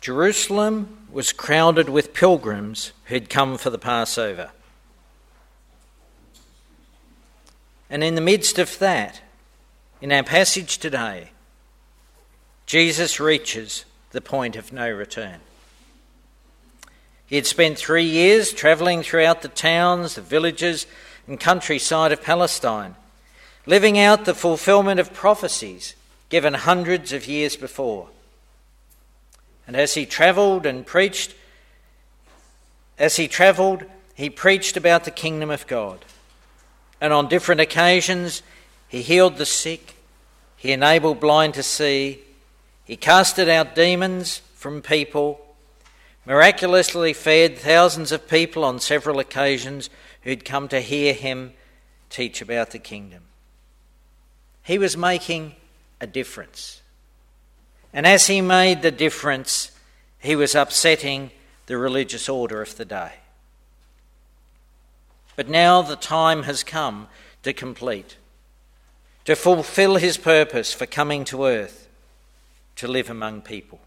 Jerusalem was crowded with pilgrims who'd come for the Passover. And in the midst of that, in our passage today, Jesus reaches the point of no return. He had spent three years travelling throughout the towns, the villages, and countryside of Palestine, living out the fulfillment of prophecies given hundreds of years before. And as he travelled and preached, as he travelled, he preached about the kingdom of God. And on different occasions, he healed the sick, he enabled blind to see, he casted out demons from people, miraculously fed thousands of people on several occasions who'd come to hear him teach about the kingdom. He was making a difference. And as he made the difference, he was upsetting the religious order of the day. But now the time has come to complete, to fulfill his purpose for coming to earth, to live among people.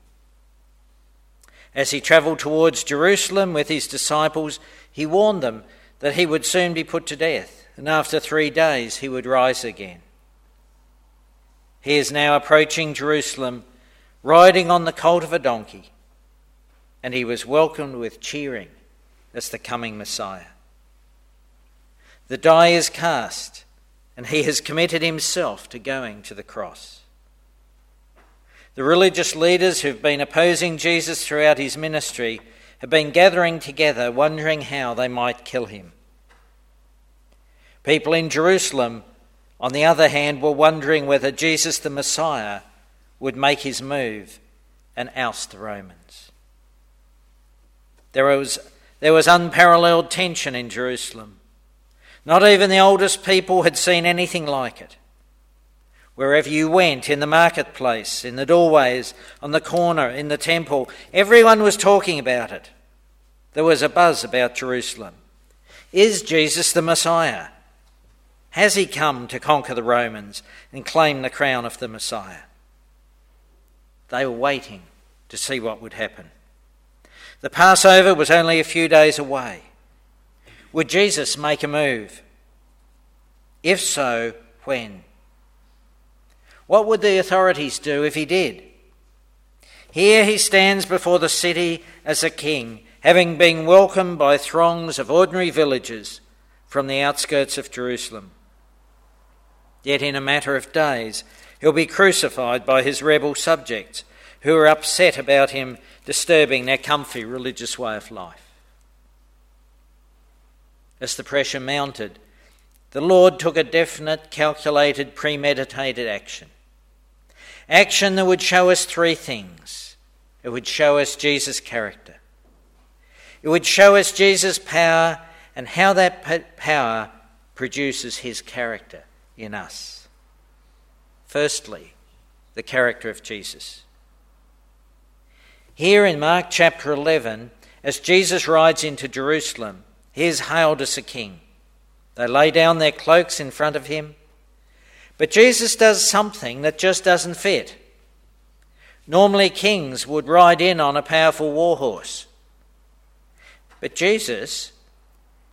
As he travelled towards Jerusalem with his disciples, he warned them that he would soon be put to death, and after three days he would rise again. He is now approaching Jerusalem, riding on the colt of a donkey, and he was welcomed with cheering as the coming Messiah. The die is cast, and he has committed himself to going to the cross. The religious leaders who've been opposing Jesus throughout his ministry have been gathering together, wondering how they might kill him. People in Jerusalem, on the other hand, were wondering whether Jesus the Messiah would make his move and oust the Romans. There was, there was unparalleled tension in Jerusalem. Not even the oldest people had seen anything like it. Wherever you went, in the marketplace, in the doorways, on the corner, in the temple, everyone was talking about it. There was a buzz about Jerusalem. Is Jesus the Messiah? Has he come to conquer the Romans and claim the crown of the Messiah? They were waiting to see what would happen. The Passover was only a few days away. Would Jesus make a move? If so, when? What would the authorities do if he did? Here he stands before the city as a king, having been welcomed by throngs of ordinary villagers from the outskirts of Jerusalem. Yet in a matter of days, he'll be crucified by his rebel subjects who are upset about him disturbing their comfy religious way of life. As the pressure mounted, the Lord took a definite, calculated, premeditated action. Action that would show us three things it would show us Jesus' character, it would show us Jesus' power and how that power produces his character in us. Firstly, the character of Jesus. Here in Mark chapter 11, as Jesus rides into Jerusalem, he is hailed as a king. They lay down their cloaks in front of him. But Jesus does something that just doesn't fit. Normally, kings would ride in on a powerful war horse. But Jesus,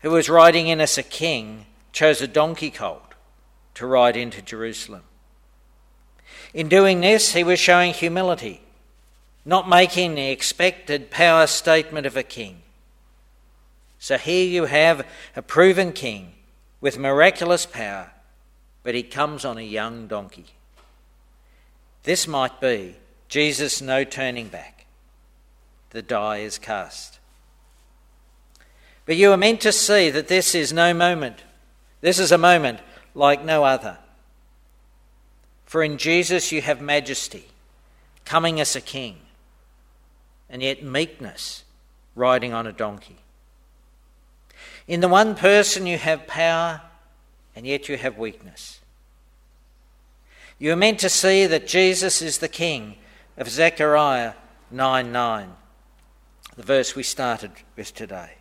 who was riding in as a king, chose a donkey colt to ride into Jerusalem. In doing this, he was showing humility, not making the expected power statement of a king. So here you have a proven king with miraculous power, but he comes on a young donkey. This might be Jesus' no turning back. The die is cast. But you are meant to see that this is no moment. This is a moment like no other. For in Jesus you have majesty, coming as a king, and yet meekness, riding on a donkey. In the one person, you have power, and yet you have weakness. You are meant to see that Jesus is the King of Zechariah 9 9, the verse we started with today.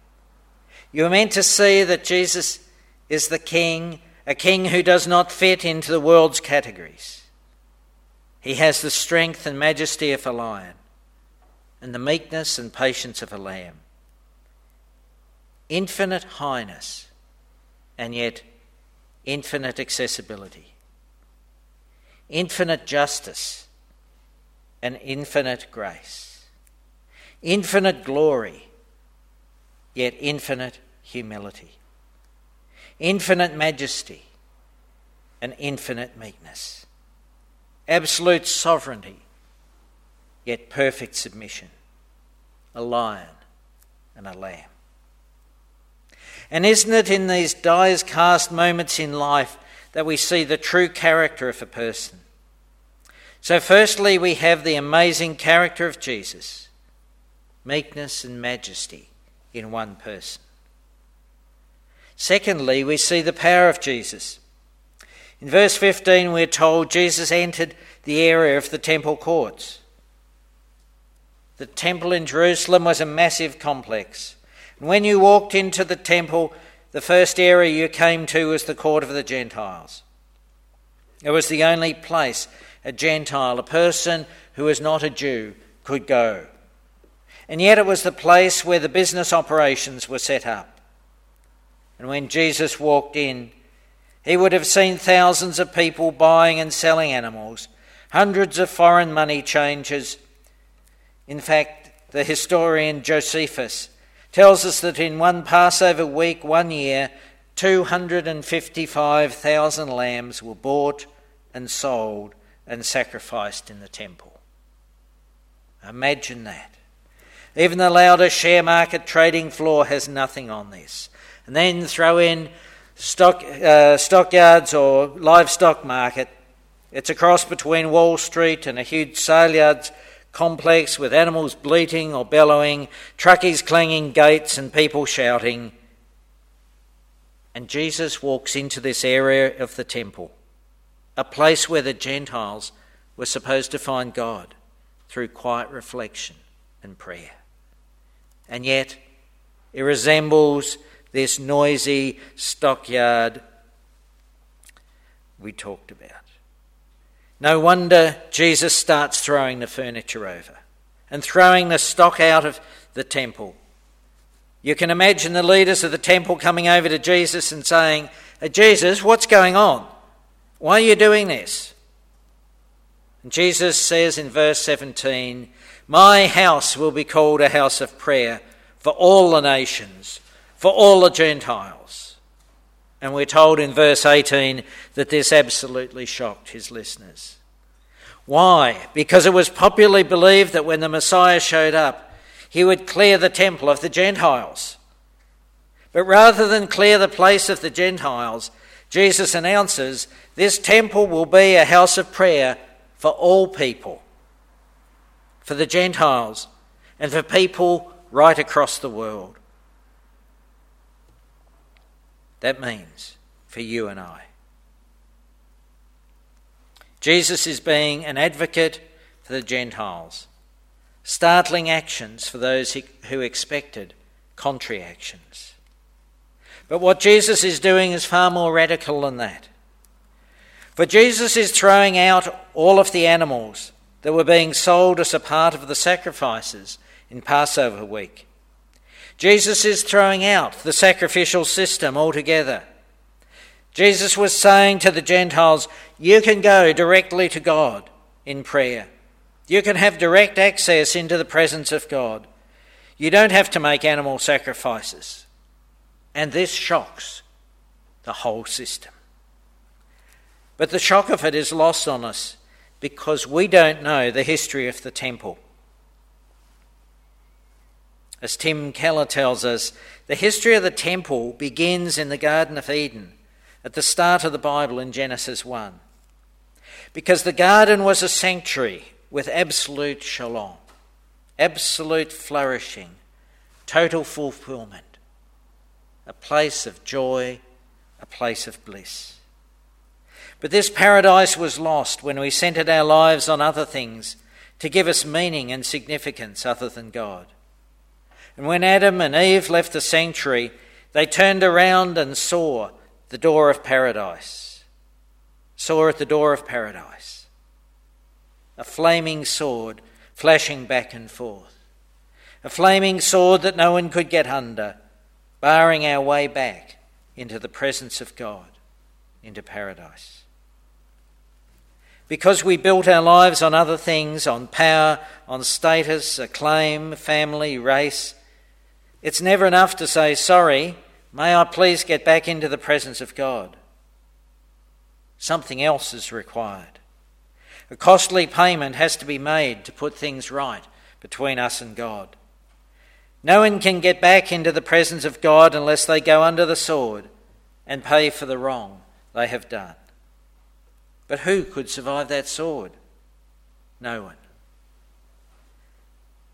You are meant to see that Jesus is the King, a King who does not fit into the world's categories. He has the strength and majesty of a lion, and the meekness and patience of a lamb. Infinite highness and yet infinite accessibility. Infinite justice and infinite grace. Infinite glory, yet infinite humility. Infinite majesty and infinite meekness. Absolute sovereignty, yet perfect submission. A lion and a lamb. And isn't it in these dies cast moments in life that we see the true character of a person? So, firstly, we have the amazing character of Jesus meekness and majesty in one person. Secondly, we see the power of Jesus. In verse 15, we're told Jesus entered the area of the temple courts. The temple in Jerusalem was a massive complex. And when you walked into the temple, the first area you came to was the court of the Gentiles. It was the only place a Gentile, a person who was not a Jew, could go. And yet it was the place where the business operations were set up. And when Jesus walked in, he would have seen thousands of people buying and selling animals, hundreds of foreign money changers. In fact, the historian Josephus tells us that in one Passover week, one year, 255,000 lambs were bought and sold and sacrificed in the temple. Imagine that. Even the loudest share market trading floor has nothing on this. And then throw in stock, uh, stockyards or livestock market. It's a cross between Wall Street and a huge sale yards complex with animals bleating or bellowing, truckies clanging gates, and people shouting. And Jesus walks into this area of the temple a place where the Gentiles were supposed to find God through quiet reflection and prayer. And yet, it resembles this noisy stockyard we talked about. No wonder Jesus starts throwing the furniture over and throwing the stock out of the temple. You can imagine the leaders of the temple coming over to Jesus and saying, Jesus, what's going on? Why are you doing this? And Jesus says in verse 17, My house will be called a house of prayer for all the nations, for all the Gentiles. And we're told in verse 18 that this absolutely shocked his listeners. Why? Because it was popularly believed that when the Messiah showed up, he would clear the temple of the Gentiles. But rather than clear the place of the Gentiles, Jesus announces this temple will be a house of prayer for all people, for the Gentiles, and for people right across the world. That means for you and I. Jesus is being an advocate for the Gentiles, startling actions for those who expected contrary actions. But what Jesus is doing is far more radical than that. For Jesus is throwing out all of the animals that were being sold as a part of the sacrifices in Passover week. Jesus is throwing out the sacrificial system altogether. Jesus was saying to the Gentiles, You can go directly to God in prayer. You can have direct access into the presence of God. You don't have to make animal sacrifices. And this shocks the whole system. But the shock of it is lost on us because we don't know the history of the temple. As Tim Keller tells us, the history of the temple begins in the Garden of Eden at the start of the Bible in Genesis 1. Because the garden was a sanctuary with absolute shalom, absolute flourishing, total fulfillment a place of joy, a place of bliss. But this paradise was lost when we centered our lives on other things to give us meaning and significance other than God. And when Adam and Eve left the sanctuary, they turned around and saw the door of paradise. Saw at the door of paradise a flaming sword flashing back and forth. a flaming sword that no one could get under, barring our way back into the presence of God, into paradise. Because we built our lives on other things, on power, on status, acclaim, family, race, it's never enough to say, Sorry, may I please get back into the presence of God. Something else is required. A costly payment has to be made to put things right between us and God. No one can get back into the presence of God unless they go under the sword and pay for the wrong they have done. But who could survive that sword? No one.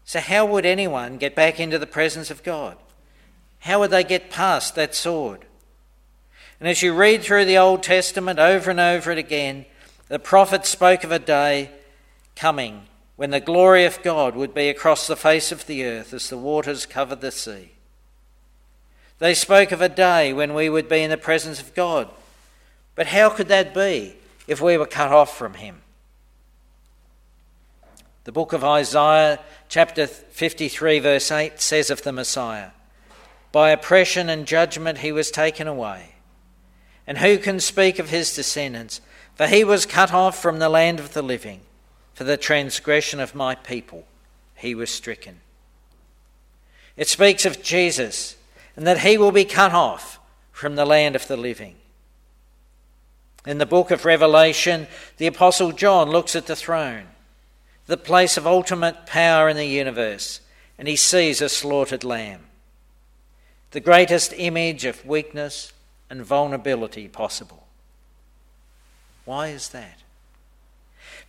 So, how would anyone get back into the presence of God? How would they get past that sword? And as you read through the Old Testament over and over it again, the prophets spoke of a day coming when the glory of God would be across the face of the earth as the waters covered the sea. They spoke of a day when we would be in the presence of God. But how could that be if we were cut off from Him? The book of Isaiah, chapter 53, verse 8, says of the Messiah By oppression and judgment he was taken away. And who can speak of his descendants? For he was cut off from the land of the living. For the transgression of my people he was stricken. It speaks of Jesus and that he will be cut off from the land of the living. In the book of Revelation, the Apostle John looks at the throne, the place of ultimate power in the universe, and he sees a slaughtered lamb, the greatest image of weakness and vulnerability possible. Why is that?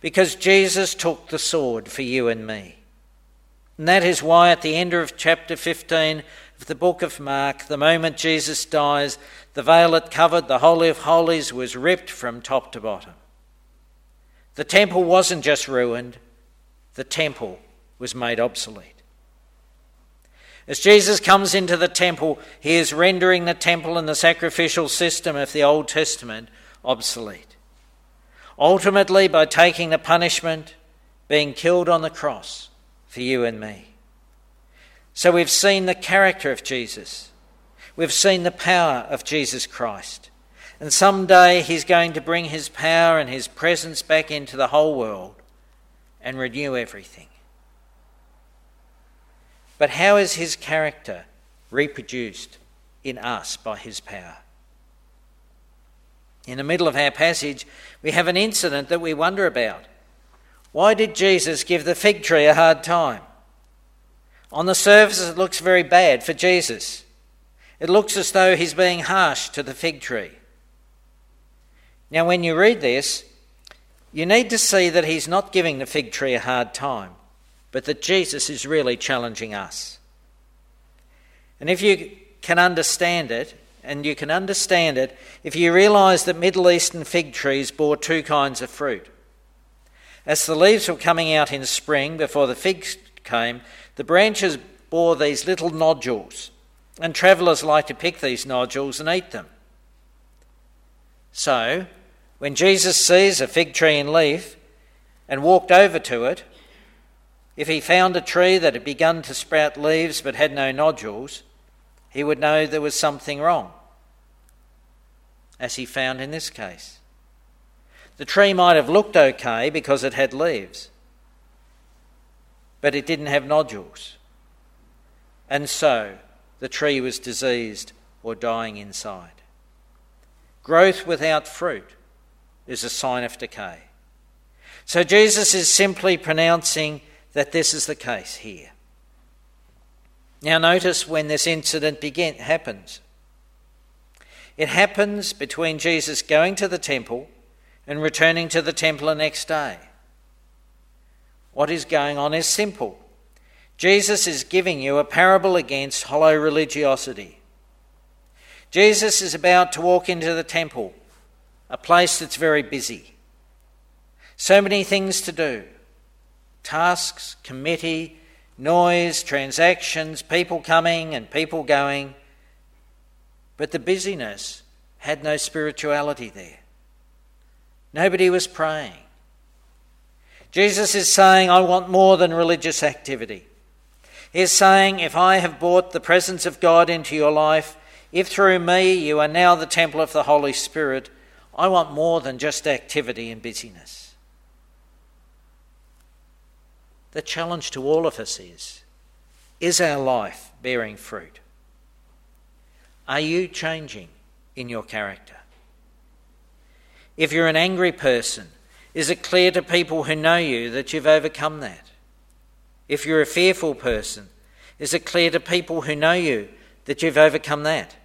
because Jesus took the sword for you and me. And that is why at the end of chapter 15 of the book of Mark, the moment Jesus dies, the veil that covered the Holy of Holies was ripped from top to bottom. The temple wasn't just ruined, the temple was made obsolete. As Jesus comes into the temple, he is rendering the temple and the sacrificial system of the Old Testament obsolete ultimately by taking the punishment, being killed on the cross for you and me. So we've seen the character of Jesus. We've seen the power of Jesus Christ. And someday he's going to bring his power and his presence back into the whole world and renew everything. But how is his character reproduced in us by his power? In the middle of our passage, we have an incident that we wonder about. Why did Jesus give the fig tree a hard time? On the surface, it looks very bad for Jesus. It looks as though he's being harsh to the fig tree. Now, when you read this, you need to see that he's not giving the fig tree a hard time, but that Jesus is really challenging us. And if you can understand it, and you can understand it if you realize that Middle Eastern fig trees bore two kinds of fruit. As the leaves were coming out in spring before the figs came, the branches bore these little nodules, and travellers like to pick these nodules and eat them. So, when Jesus sees a fig tree in leaf and walked over to it, if he found a tree that had begun to sprout leaves but had no nodules, he would know there was something wrong as he found in this case. The tree might have looked okay because it had leaves, but it didn't have nodules. And so the tree was diseased or dying inside. Growth without fruit is a sign of decay. So Jesus is simply pronouncing that this is the case here. Now, notice when this incident begin, happens. It happens between Jesus going to the temple and returning to the temple the next day. What is going on is simple. Jesus is giving you a parable against hollow religiosity. Jesus is about to walk into the temple, a place that's very busy. So many things to do tasks, committee, noise, transactions, people coming and people going. But the busyness had no spirituality there. Nobody was praying. Jesus is saying, I want more than religious activity. He's saying, If I have brought the presence of God into your life, if through me you are now the temple of the Holy Spirit, I want more than just activity and busyness. The challenge to all of us is Is our life bearing fruit? Are you changing in your character? If you're an angry person, is it clear to people who know you that you've overcome that? If you're a fearful person, is it clear to people who know you that you've overcome that?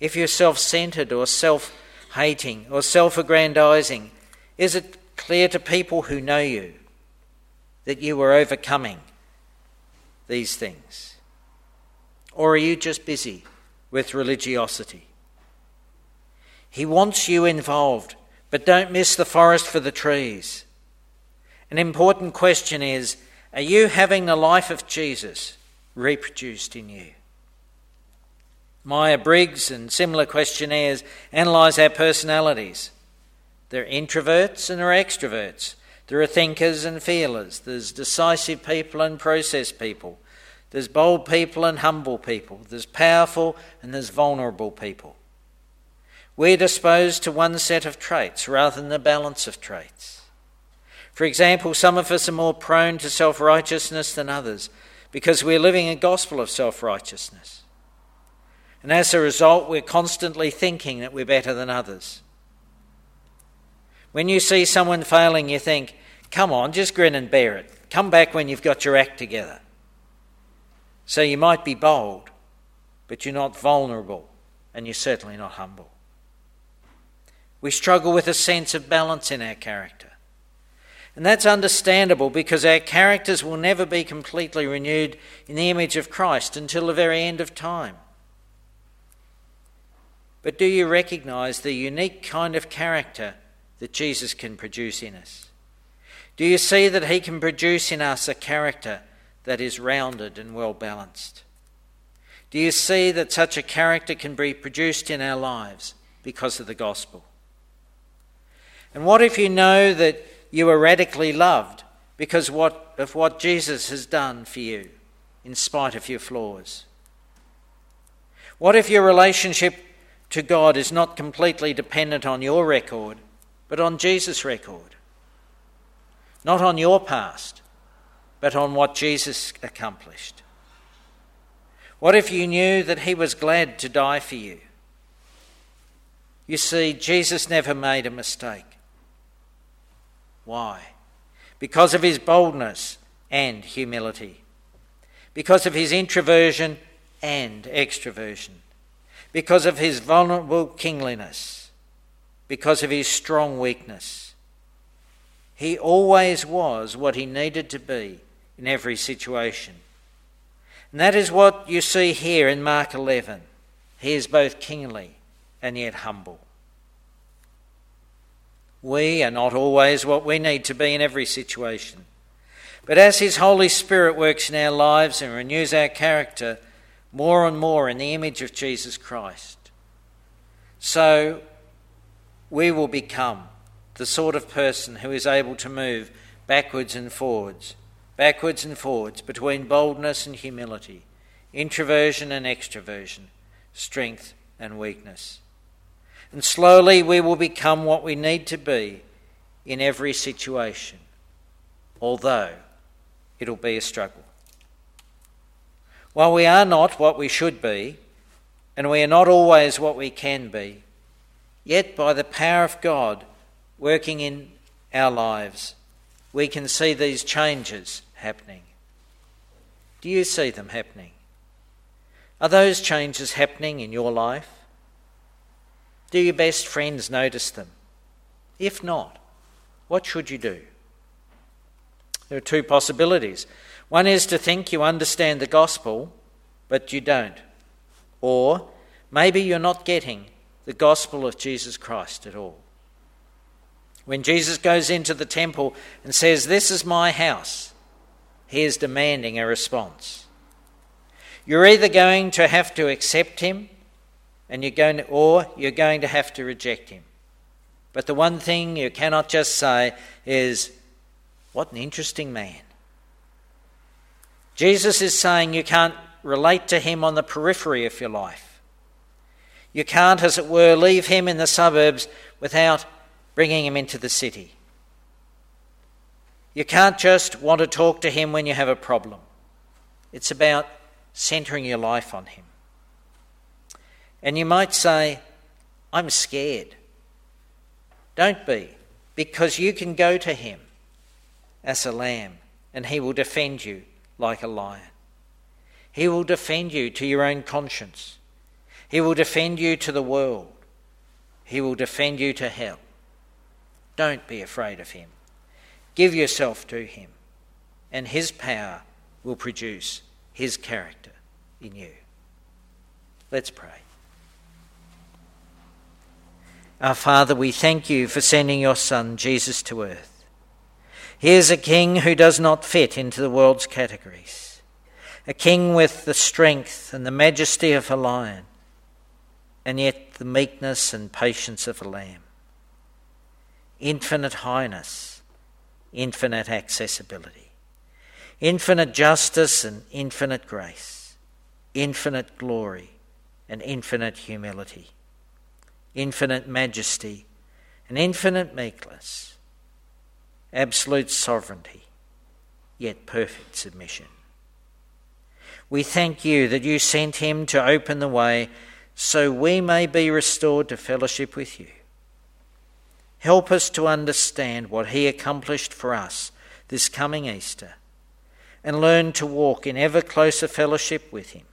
If you're self centered or self hating or self aggrandizing, is it clear to people who know you that you are overcoming these things? Or are you just busy with religiosity? He wants you involved, but don't miss the forest for the trees. An important question is are you having the life of Jesus reproduced in you? Myers Briggs and similar questionnaires analyse our personalities. There are introverts and there are extroverts. There are thinkers and feelers. There's decisive people and process people. There's bold people and humble people. There's powerful and there's vulnerable people. We're disposed to one set of traits rather than the balance of traits. For example, some of us are more prone to self righteousness than others because we're living a gospel of self righteousness. And as a result, we're constantly thinking that we're better than others. When you see someone failing, you think, come on, just grin and bear it. Come back when you've got your act together. So you might be bold, but you're not vulnerable, and you're certainly not humble. We struggle with a sense of balance in our character. And that's understandable because our characters will never be completely renewed in the image of Christ until the very end of time. But do you recognize the unique kind of character that Jesus can produce in us? Do you see that he can produce in us a character that is rounded and well balanced? Do you see that such a character can be produced in our lives because of the gospel? And what if you know that you are radically loved because what, of what Jesus has done for you, in spite of your flaws? What if your relationship to God is not completely dependent on your record, but on Jesus' record? Not on your past, but on what Jesus accomplished. What if you knew that He was glad to die for you? You see, Jesus never made a mistake. Why? Because of his boldness and humility, because of his introversion and extroversion, because of his vulnerable kingliness, because of his strong weakness. He always was what he needed to be in every situation. And that is what you see here in Mark 11. He is both kingly and yet humble. We are not always what we need to be in every situation. But as His Holy Spirit works in our lives and renews our character more and more in the image of Jesus Christ, so we will become the sort of person who is able to move backwards and forwards, backwards and forwards between boldness and humility, introversion and extroversion, strength and weakness. And slowly we will become what we need to be in every situation, although it'll be a struggle. While we are not what we should be, and we are not always what we can be, yet by the power of God working in our lives, we can see these changes happening. Do you see them happening? Are those changes happening in your life? Do your best friends notice them? If not, what should you do? There are two possibilities. One is to think you understand the gospel, but you don't. Or maybe you're not getting the gospel of Jesus Christ at all. When Jesus goes into the temple and says, This is my house, he is demanding a response. You're either going to have to accept him and you're going to, or you're going to have to reject him. But the one thing you cannot just say is, What an interesting man. Jesus is saying you can't relate to him on the periphery of your life. You can't, as it were, leave him in the suburbs without bringing him into the city. You can't just want to talk to him when you have a problem. It's about centering your life on him. And you might say, I'm scared. Don't be, because you can go to him as a lamb and he will defend you like a lion. He will defend you to your own conscience. He will defend you to the world. He will defend you to hell. Don't be afraid of him. Give yourself to him, and his power will produce his character in you. Let's pray. Our Father, we thank you for sending your Son, Jesus, to earth. He is a king who does not fit into the world's categories, a king with the strength and the majesty of a lion, and yet the meekness and patience of a lamb. Infinite highness, infinite accessibility, infinite justice and infinite grace, infinite glory and infinite humility infinite majesty, and infinite meekness, absolute sovereignty, yet perfect submission. We thank you that you sent him to open the way so we may be restored to fellowship with you. Help us to understand what he accomplished for us this coming Easter and learn to walk in ever closer fellowship with him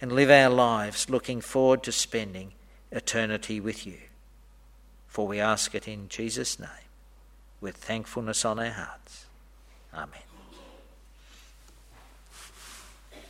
and live our lives looking forward to spending eternity with you. For we ask it in Jesus' name, with thankfulness on our hearts. Amen.